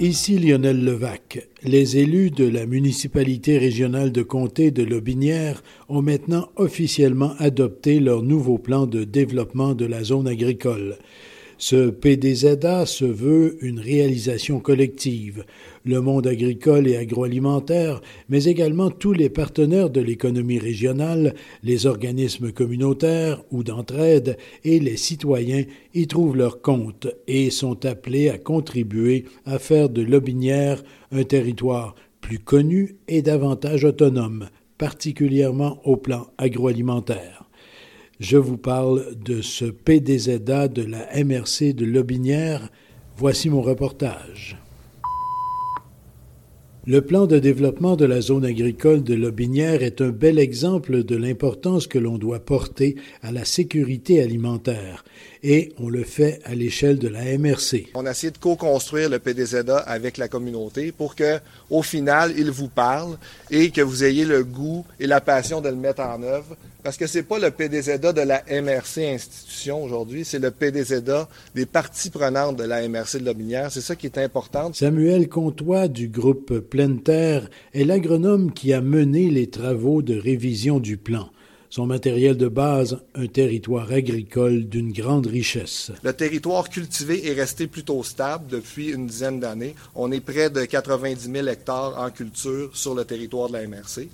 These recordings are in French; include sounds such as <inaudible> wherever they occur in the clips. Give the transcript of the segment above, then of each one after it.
Ici Lionel Levac. Les élus de la municipalité régionale de comté de Lobinière ont maintenant officiellement adopté leur nouveau plan de développement de la zone agricole. Ce PDZA se veut une réalisation collective. Le monde agricole et agroalimentaire, mais également tous les partenaires de l'économie régionale, les organismes communautaires ou d'entraide et les citoyens y trouvent leur compte et sont appelés à contribuer à faire de Lobinière un territoire plus connu et davantage autonome, particulièrement au plan agroalimentaire. Je vous parle de ce PDZA de la MRC de Lobinière. Voici mon reportage. Le plan de développement de la zone agricole de Lobinière est un bel exemple de l'importance que l'on doit porter à la sécurité alimentaire et on le fait à l'échelle de la MRC. On a essayé de co-construire le PDZA avec la communauté pour que, au final, il vous parle et que vous ayez le goût et la passion de le mettre en œuvre. Parce que c'est pas le PDZA de la MRC institution aujourd'hui, c'est le PDZA des parties prenantes de la MRC de Lobinière. C'est ça qui est important. Samuel Comtois du groupe Pleine Terre est l'agronome qui a mené les travaux de révision du plan. Son matériel de base, un territoire agricole d'une grande richesse. Le territoire cultivé est resté plutôt stable depuis une dizaine d'années. On est près de 90 000 hectares en culture sur le territoire de la MRC.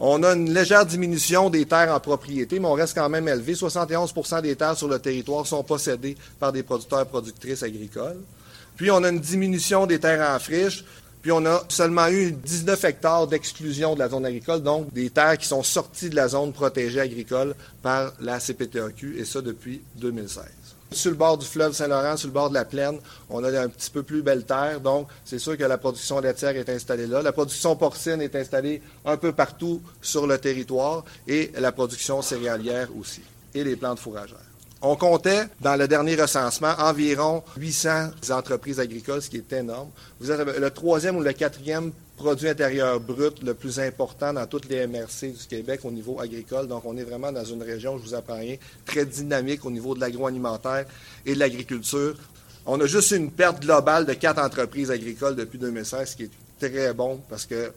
On a une légère diminution des terres en propriété, mais on reste quand même élevé. 71% des terres sur le territoire sont possédées par des producteurs productrices agricoles. Puis on a une diminution des terres en friche. Puis on a seulement eu 19 hectares d'exclusion de la zone agricole, donc des terres qui sont sorties de la zone protégée agricole par la CPTAQ, et ça depuis 2016. Sur le bord du fleuve Saint-Laurent, sur le bord de la plaine, on a un petit peu plus belle terre, donc c'est sûr que la production laitière est installée là. La production porcine est installée un peu partout sur le territoire et la production céréalière aussi, et les plantes fourragères. On comptait, dans le dernier recensement, environ 800 entreprises agricoles, ce qui est énorme. Vous êtes le troisième ou le quatrième produit intérieur brut le plus important dans toutes les MRC du Québec au niveau agricole. Donc, on est vraiment dans une région, je vous apprends rien, très dynamique au niveau de l'agroalimentaire et de l'agriculture. On a juste une perte globale de quatre entreprises agricoles depuis 2016, ce qui est très bon parce que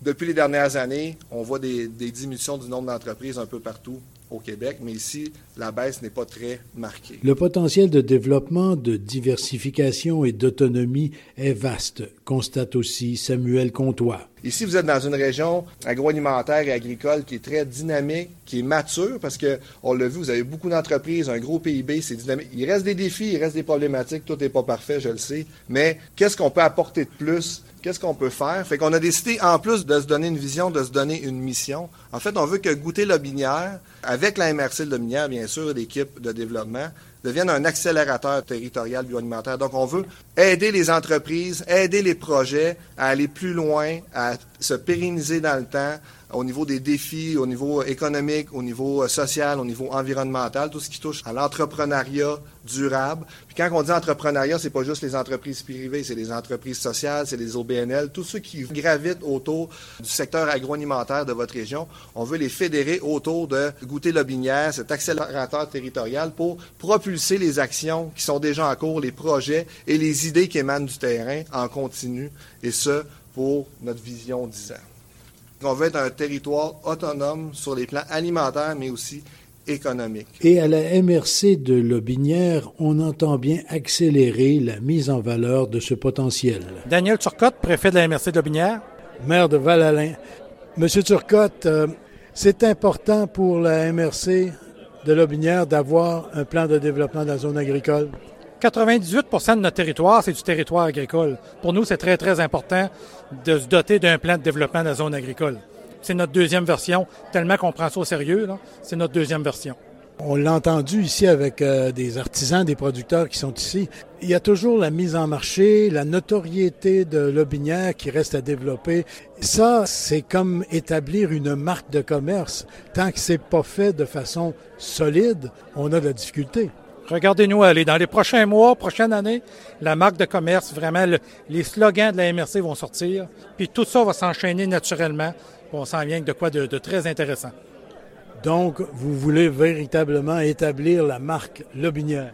depuis les dernières années, on voit des, des diminutions du nombre d'entreprises un peu partout au Québec, mais ici, la baisse n'est pas très marquée. Le potentiel de développement, de diversification et d'autonomie est vaste, constate aussi Samuel Comtois. Ici, vous êtes dans une région agroalimentaire et agricole qui est très dynamique, qui est mature, parce que, on l'a vu, vous avez beaucoup d'entreprises, un gros PIB, c'est dynamique. Il reste des défis, il reste des problématiques, tout n'est pas parfait, je le sais, mais qu'est-ce qu'on peut apporter de plus? Qu'est-ce qu'on peut faire? Fait qu'on a décidé, en plus de se donner une vision, de se donner une mission. En fait, on veut que Goûter Lobinière, avec la MRC de Lobinière, bien sûr, l'équipe de développement, devienne un accélérateur territorial bioalimentaire. Donc, on veut aider les entreprises, aider les projets à aller plus loin, à se pérenniser dans le temps, au niveau des défis, au niveau économique, au niveau euh, social, au niveau environnemental, tout ce qui touche à l'entrepreneuriat durable. Puis quand on dit entrepreneuriat, c'est pas juste les entreprises privées, c'est les entreprises sociales, c'est les OBNL, tous ceux qui gravitent autour du secteur agroalimentaire de votre région. On veut les fédérer autour de Goûter Lobinière, cet accélérateur territorial pour propulser les actions qui sont déjà en cours, les projets et les idées qui émanent du terrain en continu, et ce, pour notre vision 10 ans. On veut être un territoire autonome sur les plans alimentaires, mais aussi économiques. Et à la MRC de Lobinière, on entend bien accélérer la mise en valeur de ce potentiel. Daniel Turcotte, préfet de la MRC de Lobinière. Maire de Val-Alain. Monsieur Turcotte, euh, c'est important pour la MRC de Lobinière d'avoir un plan de développement de la zone agricole? 98% de notre territoire, c'est du territoire agricole. Pour nous, c'est très, très important de se doter d'un plan de développement de la zone agricole. C'est notre deuxième version, tellement qu'on prend ça au sérieux, c'est notre deuxième version. On l'a entendu ici avec euh, des artisans, des producteurs qui sont ici. Il y a toujours la mise en marché, la notoriété de Lobinière qui reste à développer. Ça, c'est comme établir une marque de commerce. Tant que c'est pas fait de façon solide, on a de la difficulté. Regardez-nous aller. Dans les prochains mois, prochaines années, la marque de commerce, vraiment, les slogans de la MRC vont sortir. Puis tout ça va s'enchaîner naturellement. On s'en vient de quoi de, très intéressant. Donc, vous voulez véritablement établir la marque Lobinière?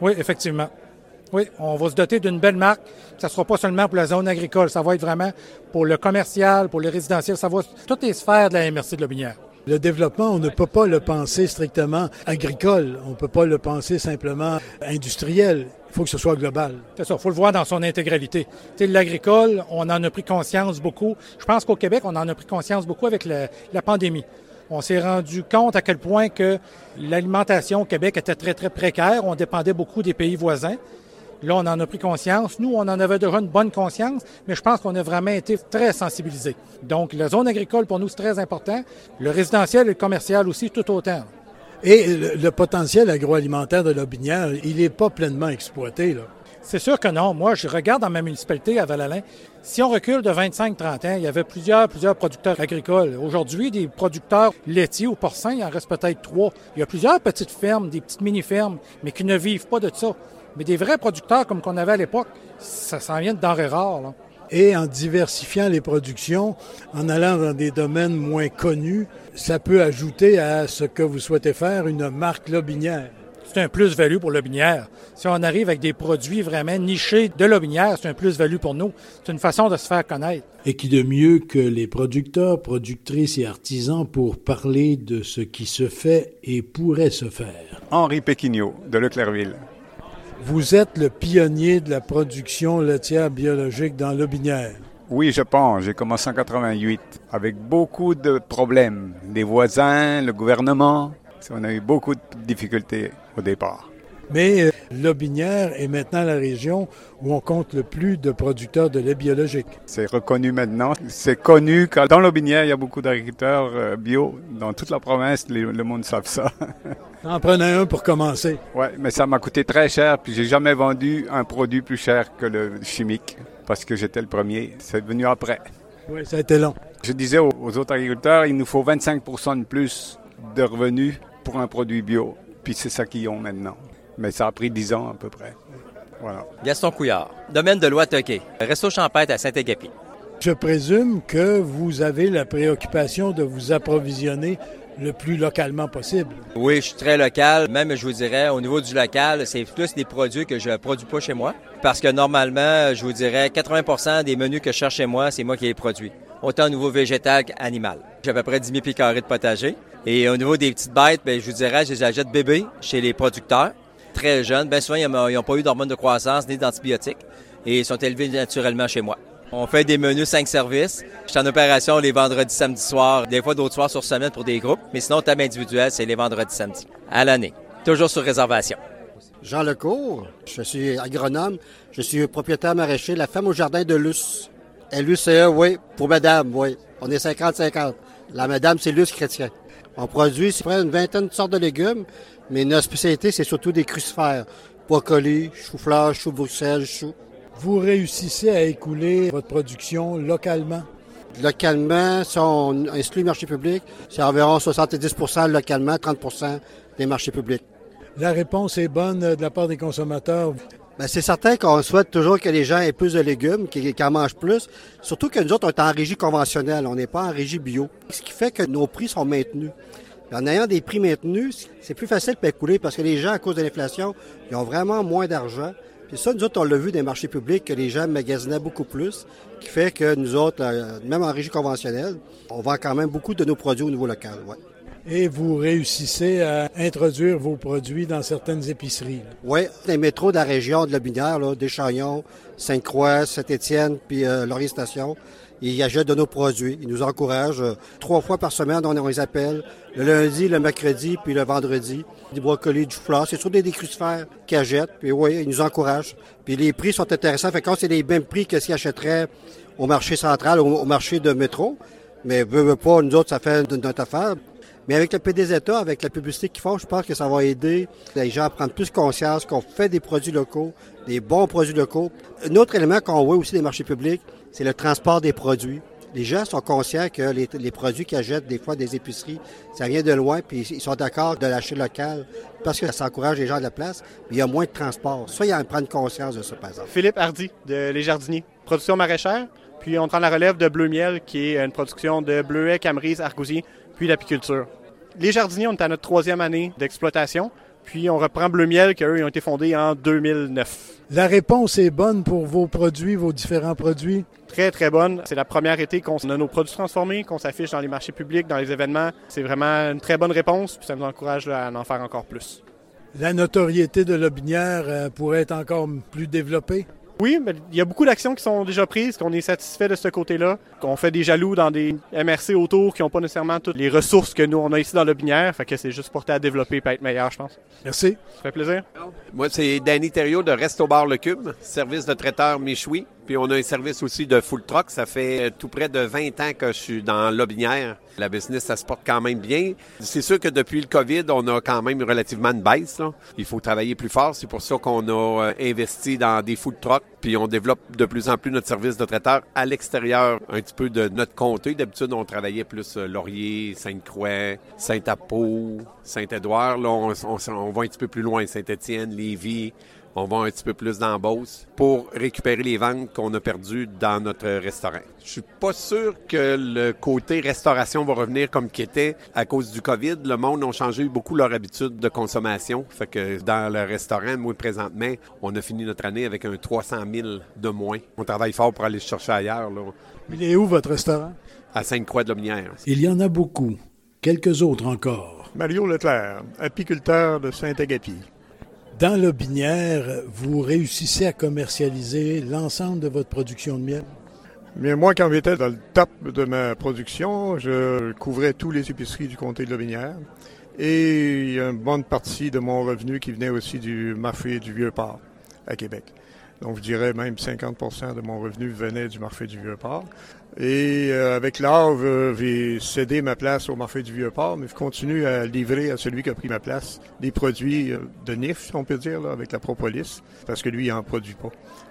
Oui, effectivement. Oui, on va se doter d'une belle marque. Ça ne sera pas seulement pour la zone agricole, ça va être vraiment pour le commercial, pour le résidentiel, ça va toutes les sphères de la MRC de Lobinière. Le développement, on ne peut pas le penser strictement agricole, on ne peut pas le penser simplement industriel. Il faut que ce soit global. C'est ça, il faut le voir dans son intégralité. L'agricole, on en a pris conscience beaucoup. Je pense qu'au Québec, on en a pris conscience beaucoup avec la, pandémie. On s'est rendu compte à quel point que l'alimentation au Québec était très, très précaire. On dépendait beaucoup des pays voisins. Là, on en a pris conscience. Nous, on en avait déjà une bonne conscience, mais je pense qu'on a vraiment été très sensibilisés. Donc, la zone agricole, pour nous, c'est très important. Le résidentiel et le commercial aussi, tout autant. Et le, potentiel agroalimentaire de Lobinière, il n'est pas pleinement exploité, là. C'est sûr que non. Moi, je regarde dans ma municipalité à Val-Alain. Si on recule de 25-30 ans, il y avait plusieurs, plusieurs producteurs agricoles. Aujourd'hui, des producteurs laitiers ou porcins, il en reste peut-être trois. Il y a plusieurs petites fermes, des petites mini-fermes, mais qui ne vivent pas de ça. Mais des vrais producteurs comme qu'on avait à l'époque, ça s'en vient de denrées rares. Et en diversifiant les productions, en allant dans des domaines moins connus, ça peut ajouter à ce que vous souhaitez faire une marque lobinière. C'est un plus-value pour Lobinière. Si on arrive avec des produits vraiment nichés de Lobinière, c'est un plus-value pour nous. C'est une façon de se faire connaître. Et qui de mieux que les producteurs, productrices et artisans pour parler de ce qui se fait et pourrait se faire? Henri Péquignot, de Leclerville. Vous êtes le pionnier de la production laitière biologique dans l'Aubinière. Oui, je pense. J'ai commencé en 88 avec beaucoup de problèmes. Les voisins, le gouvernement. On a eu beaucoup de difficultés au départ. Mais euh, l'Aubinière est maintenant la région où on compte le plus de producteurs de lait biologique. C'est reconnu maintenant. C'est connu que dans l'Aubinière, il y a beaucoup d'agriculteurs euh, bio. Dans toute la province, le monde savent ça. <laughs> en prenez un pour commencer. Oui, mais ça m'a coûté très cher, puis j'ai jamais vendu un produit plus cher que le chimique, parce que j'étais le premier. C'est venu après. Oui, ça a été long. Je disais aux autres agriculteurs, il nous faut 25% de plus de revenus pour un produit bio. Puis c'est ça qu'ils ont maintenant mais ça a pris dix ans à peu près. Voilà. Gaston Couillard, domaine de loi Toquet, resto champêtre à Saint-Agapi. Je présume que vous avez la préoccupation de vous approvisionner le plus localement possible. Oui, je suis très local. Même, je vous dirais, au niveau du local, c'est plus des produits que je ne produis pas chez moi. Parce que normalement, je vous dirais, 80% des menus que je cherche chez moi, c'est moi qui les produis. Autant au niveau végétal qu'animal. J'ai à peu près 10 000 pieds carrés de potager. Et au niveau des petites bêtes, bien, je vous dirais, je les achète bébés chez les producteurs très jeunes. Bien souvent, ils n'ont pas eu d'hormones de croissance ni d'antibiotiques et ils sont élevés naturellement chez moi. On fait des menus 5 services. Je suis en opération les vendredis, samedis soirs, des fois d'autres soirs sur semaine pour des groupes. Mais sinon, table individuelle, c'est les vendredis, samedis. À l'année. Toujours sur réservation. Jean Lecourt, je suis agronome. Je suis propriétaire maraîcher La Femme au Jardin de Luce. LUCE, oui, pour madame, oui. On est 50-50. La madame, c'est Luce Chrétien. On produit c'est près une vingtaine de sortes de légumes, mais notre spécialité, c'est surtout des crucifères. Brocoli, chou-fleur, chou Bruxelles, chou. Vous réussissez à écouler votre production localement? Localement, si on exclut le marché public, c'est environ 70% localement, 30% des marchés publics. La réponse est bonne de la part des consommateurs. Ben, c'est certain qu'on souhaite toujours que les gens aient plus de légumes, qu'ils en mangent plus. Surtout que nous autres, on est en régie conventionnelle, on n'est pas en régie bio. Ce qui fait que nos prix sont maintenus. En ayant des prix maintenus, c'est plus facile de écouler parce que les gens, à cause de l'inflation, ils ont vraiment moins d'argent. Puis ça, nous autres, on l'a vu des marchés publics que les gens magasinaient beaucoup plus, qui fait que nous autres, même en régie conventionnelle, on vend quand même beaucoup de nos produits au niveau local. Ouais. Et vous réussissez à introduire vos produits dans certaines épiceries. Oui, les métros de la région de la Binière, là, Sainte-Croix, Saint-Étienne, puis euh, Laurier-Station, ils achètent de nos produits. Ils nous encouragent. Euh, trois fois par semaine, on, les appelle. Le lundi, le mercredi, puis le vendredi. Des brocolis, du fleur. C'est surtout des, des crucifères qu'ils achètent. Puis oui, ils nous encouragent. Puis les prix sont intéressants. Fait quand c'est les mêmes prix que s'ils achèteraient au marché central, au, marché de métro. Mais veut, veut pas, nous autres, ça fait notre affaire. Mais avec le PDZA, avec la publicité qu'ils font, je pense que ça va aider les gens à prendre plus conscience qu'on fait des produits locaux, des bons produits locaux. Un autre élément qu'on voit aussi des marchés publics, c'est le transport des produits. Les gens sont conscients que les, produits qu'ils achètent des fois des épiceries, ça vient de loin, puis ils sont d'accord de l'acheter local parce que ça encourage les gens de la place, mais il y a moins de transport. Ça, il y a prendre conscience de ça, par exemple. Philippe Hardy, de Les Jardiniers, production maraîchère. Puis on prend la relève de Bleu Miel, qui est une production de bleuets, camerise, argousies, puis l'apiculture. Les jardiniers, on est à notre troisième année d'exploitation. Puis on reprend Bleu Miel, qui eux, ils ont été fondés en 2009. La réponse est bonne pour vos produits, vos différents produits? Très, très bonne. C'est la première été qu'on a nos produits transformés, qu'on s'affiche dans les marchés publics, dans les événements. C'est vraiment une très bonne réponse, puis ça nous encourage à en faire encore plus. La notoriété de Lobinière euh, pourrait être encore plus développée? Oui, mais il y a beaucoup d'actions qui sont déjà prises, qu'on est satisfait de ce côté-là, qu'on fait des jaloux dans des MRC autour qui n'ont pas nécessairement toutes les ressources que nous, on a ici dans le binière. Fait que c'est juste porté à développer et à être meilleur, je pense. Merci. Ça fait plaisir. Moi, c'est Danny Thériault de Resto Bar Le Cube, service de traiteur Michoui. Puis on a un service aussi de full truck. Ça fait tout près de 20 ans que je suis dans Lobinière. La business, ça se porte quand même bien. C'est sûr que depuis le COVID, on a quand même relativement une baisse. Il faut travailler plus fort. C'est pour ça qu'on a euh, investi dans des full trucks. Puis on développe de plus en plus notre service de traiteur à l'extérieur, un petit peu de notre comté. D'habitude, on travaillait plus euh, Laurier, Sainte-Croix, Saint-Apo, Saint-Édouard. Là, on, va un petit peu plus loin. Saint-Étienne, Lévis on va un petit peu plus dans Beauce pour récupérer les ventes qu'on a perdues dans notre restaurant. Je suis pas sûr que le côté restauration va revenir comme qu'il était à cause du COVID. Le monde a changé beaucoup leur habitude de consommation. Fait que dans le restaurant, moi, présentement, on a fini notre année avec un 300 000 de moins. On travaille fort pour aller chercher ailleurs. Là. Il est où votre restaurant? À Sainte-Croix-de-Lominière. Il y en a beaucoup. Quelques autres encore. Mario Leclerc, apiculteur de Saint-Agapi. Dans l'Aubinière, vous réussissez à commercialiser l'ensemble de votre production de miel? Mais moi, quand j'étais dans le top de ma production, je couvrais tous les épiceries du comté de l'Aubinière. Et il y a une bonne partie de mon revenu qui venait aussi du marché du Vieux-Port à Québec. Donc, je dirais même 50% de mon revenu venait du marché du Vieux-Port. Et euh, avec l'art, j'ai cédé ma place au marché du Vieux-Port, mais je continue à livrer à celui qui a pris ma place des produits euh, de niche, on peut dire, là, avec la propolis, parce que lui, il n'en produit pas.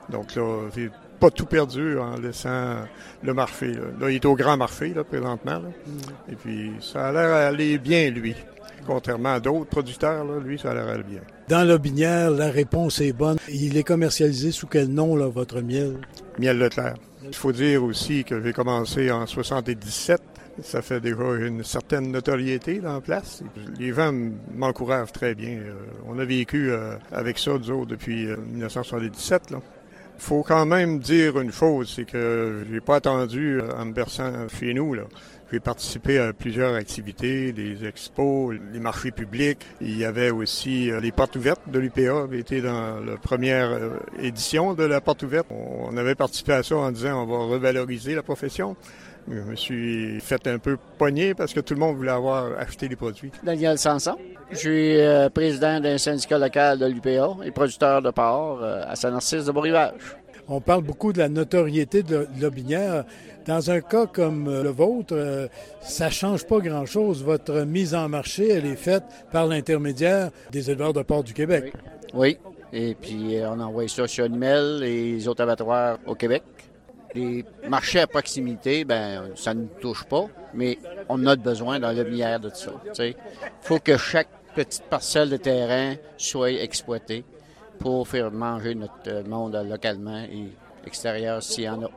Donc là, j'ai pas tout perdu en laissant le marché. Là, il est au grand marché, là, présentement. Mm. Et puis, ça a l'air d'aller bien, lui. Contrairement à d'autres producteurs, là, lui, ça a l'air bien. Dans l'Aubinière, la réponse est bonne. Il est commercialisé sous quel nom, là, votre miel? Miel Leclerc. Il faut dire aussi que j'ai commencé en 77. Ça fait déjà une certaine notoriété dans la place. Les gens m'encouragent très bien. Euh, on a vécu euh, avec ça, nous depuis 1977. Il faut quand même dire une chose, c'est que j'ai pas attendu euh, en me berçant chez nous. Là. J'ai participé à plusieurs activités, des expos, les marchés publics. Il y avait aussi euh, les portes ouvertes de l'UPA. J'ai été dans la première euh, édition de la porte ouverte. On avait participé à ça en disant on va revaloriser la profession. Je me suis fait un peu pogner parce que tout le monde voulait avoir acheté les produits. Daniel Sanson. Je suis euh, président d'un syndicat local de l'UPA et producteur de porc à Saint-Narcisse de Beau-Rivage. On parle beaucoup de la notoriété de Lobinière. Dans un cas comme euh, le vôtre, euh, ça change pas grand-chose. Votre mise en marché, elle est faite par l'intermédiaire des éleveurs de porc du Québec. Oui. Et puis, euh, on envoie ça sur Animel et les autres abattoirs au Québec. Les marchés à proximité, ben ça ne nous touche pas, mais on a besoin dans milliard de ça. Il faut que chaque petite parcelle de terrain soit exploitée pour faire manger notre monde localement et extérieur s'il y en a.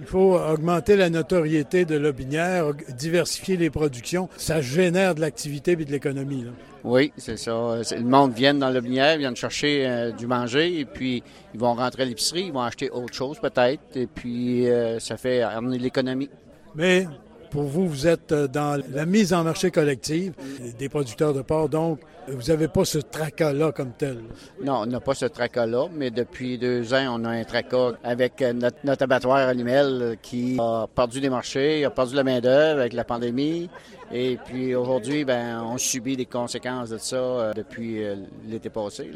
Il faut augmenter la notoriété de l'Aubinière, diversifier les productions. Ça génère de l'activité et de l'économie. Oui, c'est ça. Le monde vient dans l'Aubinière, vient chercher euh, du manger et puis ils vont rentrer à l'épicerie, ils vont acheter autre chose peut-être et puis euh, ça fait amener l'économie. Mais pour vous, vous êtes euh, dans la mise en marché collective des producteurs de porc, donc vous n'avez pas ce tracas-là comme tel? Non, on n'a pas ce tracas-là, mais depuis deux ans, on a un tracas avec euh, notre, abattoir animal euh, qui a perdu des marchés, a perdu la main-d'œuvre avec la pandémie. Et puis aujourd'hui, ben, on subit les conséquences de ça depuis l'été passé.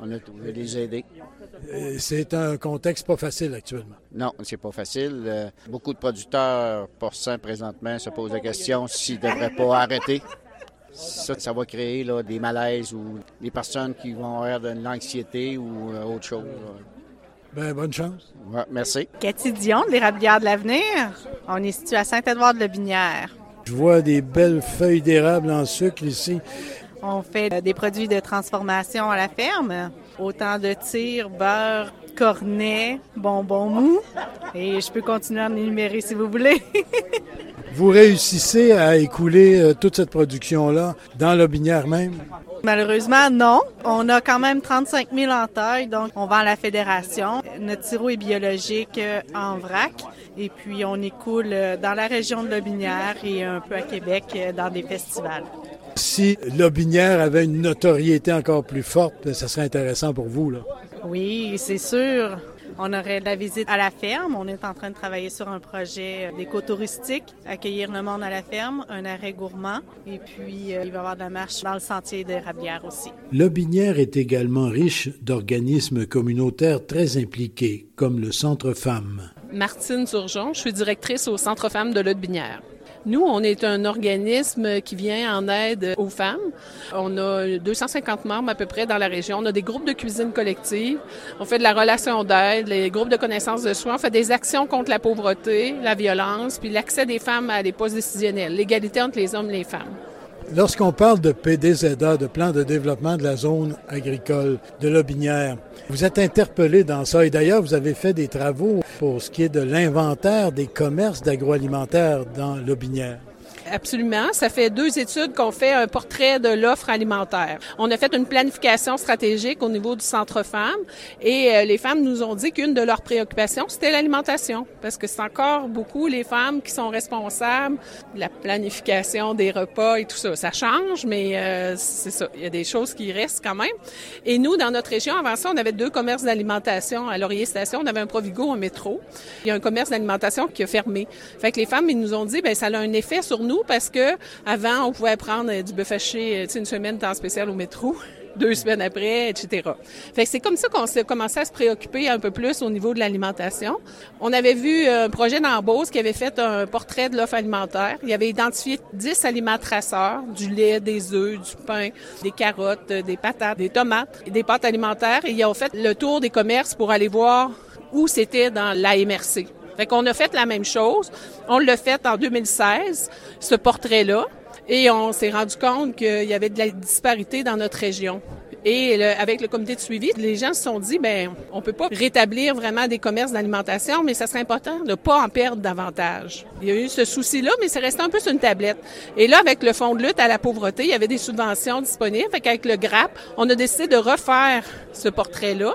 On a trouvé les aider. C'est un contexte pas facile actuellement. Non, c'est pas facile. beaucoup de producteurs porcins présentement se posent la question s'ils ne devraient pas arrêter Ça, ça va créer là, des malaises ou des personnes qui vont avoir de l'anxiété ou euh, autre chose. Ben, bonne chance. Ouais, merci. Cathy Dion, de l'Érablière de l'Avenir. On est situé à Saint-Édouard-de-Lobinière. Je vois des belles feuilles d'érable en sucre ici. On fait des produits de transformation à la ferme. Autant de tir, beurre, cornet, bonbons mous. Et je peux continuer à en énumérer si vous voulez. <laughs> vous réussissez à écouler euh, toute cette production-là dans l'Aubinière même? Malheureusement, non. On a quand même 35 000 en taille, donc on vend à la fédération. Notre sirop est biologique euh, en vrac et puis on écoule euh, dans la région de Lobinière et un peu à Québec dans des festivals. Si Lobinière avait une notoriété encore plus forte, ça serait intéressant pour vous, là. Oui, c'est sûr. On aurait de la visite à la ferme. On est en train de travailler sur un projet d'éco-touristique, accueillir le monde à la ferme, un arrêt gourmand, et puis euh, il va y avoir de la marche dans le sentier des Rabières aussi. Lobinière est également riche d'organismes communautaires très impliqués, comme le Centre Femmes. Martine Turgeon, je suis directrice au Centre Femmes de Lobinière. Nous, on est un organisme qui vient en aide aux femmes. On a 250 membres à peu près dans la région. On a des groupes de cuisine collective. On fait de la relation d'aide, les groupes de connaissance de soi. On fait des actions contre la pauvreté, la violence, puis l'accès des femmes à des postes décisionnels, l'égalité entre les hommes et les femmes. Lorsqu'on parle de PDZA, de plan de développement de la zone agricole de Lobinière, vous êtes interpellé dans ça et d'ailleurs vous avez fait des travaux pour ce qui est de l'inventaire des commerces d'agroalimentaire dans Lobinière. Absolument. Ça fait deux études qu'on fait un portrait de l'offre alimentaire. On a fait une planification stratégique au niveau du centre femmes et euh, les femmes nous ont dit qu'une de leurs préoccupations, c'était l'alimentation parce que c'est encore beaucoup les femmes qui sont responsables de la planification des repas et tout ça. Ça change, mais euh, c'est ça. Il y a des choses qui restent quand même. Et nous, dans notre région, avant ça, on avait deux commerces d'alimentation à Laurier Station. On avait un Provigo, un métro. Il y a un commerce d'alimentation qui a fermé. Fait que les femmes, ils nous ont dit, ben ça a un effet sur nous parce que avant, on pouvait prendre euh, du bœuf haché euh, une semaine temps spécial au métro <laughs> deux semaines après, etc. Fait que c'est comme ça qu'on s'est commencé à se préoccuper un peu plus au niveau de l'alimentation. On avait vu un projet d'embauche qui avait fait un portrait de l'offre alimentaire. Il avait identifié 10 aliments traceurs, du lait, des œufs, du pain, des carottes, des patates, des tomates, des pâtes alimentaires. Et ils ont fait le tour des commerces pour aller voir où c'était dans la MRC. Fait qu'on a fait la même chose. On l'a fait en 2016, ce portrait-là, et on s'est rendu compte qu'il y avait de la disparité dans notre région. Et avec le comité de suivi, les gens se sont dit, ben, on peut pas rétablir vraiment des commerces d'alimentation, mais ça serait important de pas en perdre davantage. Il y a eu ce souci-là, mais c'est resté un peu sur une tablette. Et là, avec le fonds de lutte à la pauvreté, il y avait des subventions disponibles. Fait qu'avec le GRAP, on a décidé de refaire ce portrait-là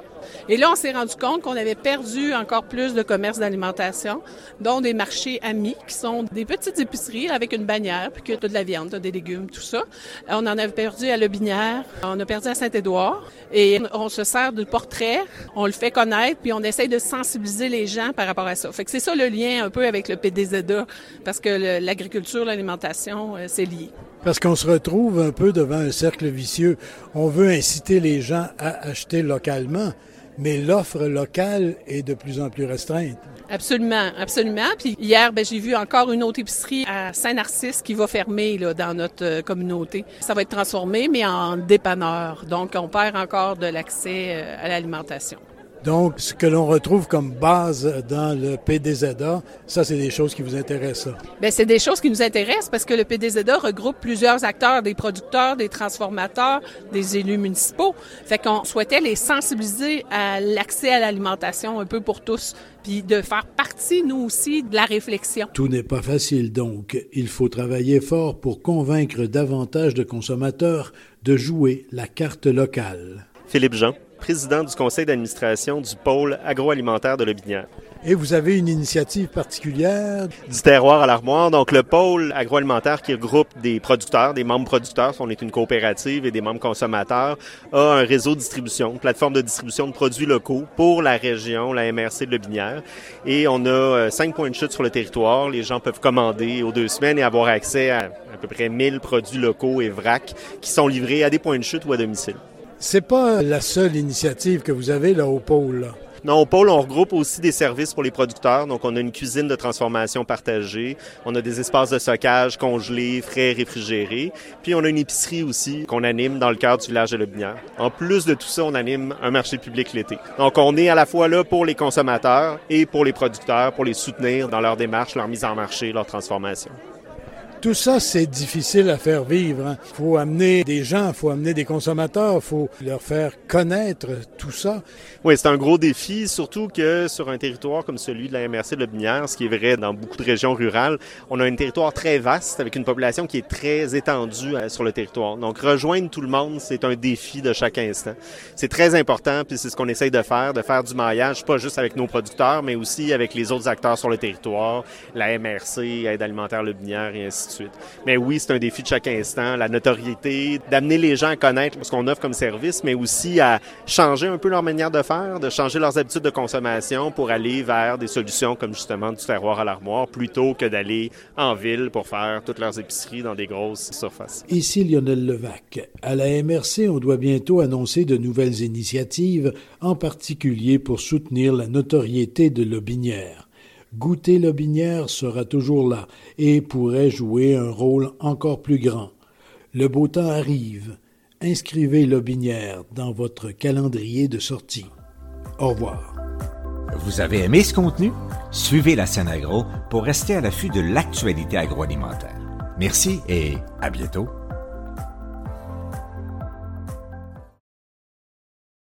et là, on s'est rendu compte qu'on avait perdu encore plus de commerces d'alimentation, dont des marchés amis, qui sont des petites épiceries avec une bannière, puis que tu de la viande, des légumes, tout ça. On en avait perdu à Lobinière, on a perdu à Saint-Édouard, et on se sert de portrait, on le fait connaître, puis on essaye de sensibiliser les gens par rapport à ça. Fait que c'est ça le lien un peu avec le PDZA, parce que l'agriculture, l'alimentation, euh, c'est lié. Parce qu'on se retrouve un peu devant un cercle vicieux. On veut inciter les gens à acheter localement, mais l'offre locale est de plus en plus restreinte. Absolument, absolument. Puis hier, ben, j'ai vu encore une autre épicerie à Saint-Narcisse qui va fermer là, dans notre euh, communauté. Ça va être transformé, mais en dépanneur. Donc, on perd encore de l'accès euh, à l'alimentation. Donc, ce que l'on retrouve comme base dans le PDZA, ça, c'est des choses qui vous intéressent. Bien, c'est des choses qui nous intéressent parce que le PDZA regroupe plusieurs acteurs, des producteurs, des transformateurs, des élus municipaux. Fait qu'on souhaitait les sensibiliser à l'accès à l'alimentation un peu pour tous, puis de faire partie, nous aussi, de la réflexion. Tout n'est pas facile, donc. Il faut travailler fort pour convaincre davantage de consommateurs de jouer la carte locale. Philippe Jean président du conseil d'administration du pôle agroalimentaire de Lobinière. Et vous avez une initiative particulière? Du terroir à l'armoire. Donc, le pôle agroalimentaire qui regroupe des producteurs, des membres producteurs, on est une coopérative et des membres consommateurs, a un réseau de distribution, une plateforme de distribution de produits locaux pour la région, la MRC de Lobinière. Et on a euh, cinq points de chute sur le territoire. Les gens peuvent commander aux deux semaines et avoir accès à à peu près 1000 produits locaux et vrac qui sont livrés à des points de chute ou à domicile. C'est pas la seule initiative que vous avez là au pôle. Non, au pôle, on regroupe aussi des services pour les producteurs. Donc, on a une cuisine de transformation partagée. On a des espaces de stockage congelés, frais, réfrigérés. Puis, on a une épicerie aussi qu'on anime dans le cadre du village de Lobinière. En plus de tout ça, on anime un marché public l'été. Donc, on est à la fois là pour les consommateurs et pour les producteurs, pour les soutenir dans leur démarche, leur mise en marché, leur transformation. Tout ça, c'est difficile à faire vivre. Il hein. faut amener des gens, il faut amener des consommateurs, il faut leur faire connaître tout ça. Oui, c'est un gros défi, surtout que sur un territoire comme celui de la MRC de Lobinière, ce qui est vrai dans beaucoup de régions rurales, on a un territoire très vaste avec une population qui est très étendue euh, sur le territoire. Donc, rejoindre tout le monde, c'est un défi de chaque instant. C'est très important, puis c'est ce qu'on essaye de faire, de faire du maillage, pas juste avec nos producteurs, mais aussi avec les autres acteurs sur le territoire, la MRC, Aide alimentaire Lobinière et ainsi Mais oui, c'est un défi de chaque instant, la notoriété, d'amener les gens à connaître ce qu'on offre comme service, mais aussi à changer un peu leur manière de faire, de changer leurs habitudes de consommation pour aller vers des solutions comme justement du terroir à l'armoire, plutôt que d'aller en ville pour faire toutes leurs épiceries dans des grosses surfaces. Ici Lionel Levac. À la MRC, on doit bientôt annoncer de nouvelles initiatives, en particulier pour soutenir la notoriété de Lobinière. Goûter Lobinière sera toujours là et pourrait jouer un rôle encore plus grand. Le beau temps arrive. Inscrivez Lobinière dans votre calendrier de sortie. Au revoir. Vous avez aimé ce contenu? Suivez la scène agro pour rester à l'affût de l'actualité agroalimentaire. Merci et à bientôt.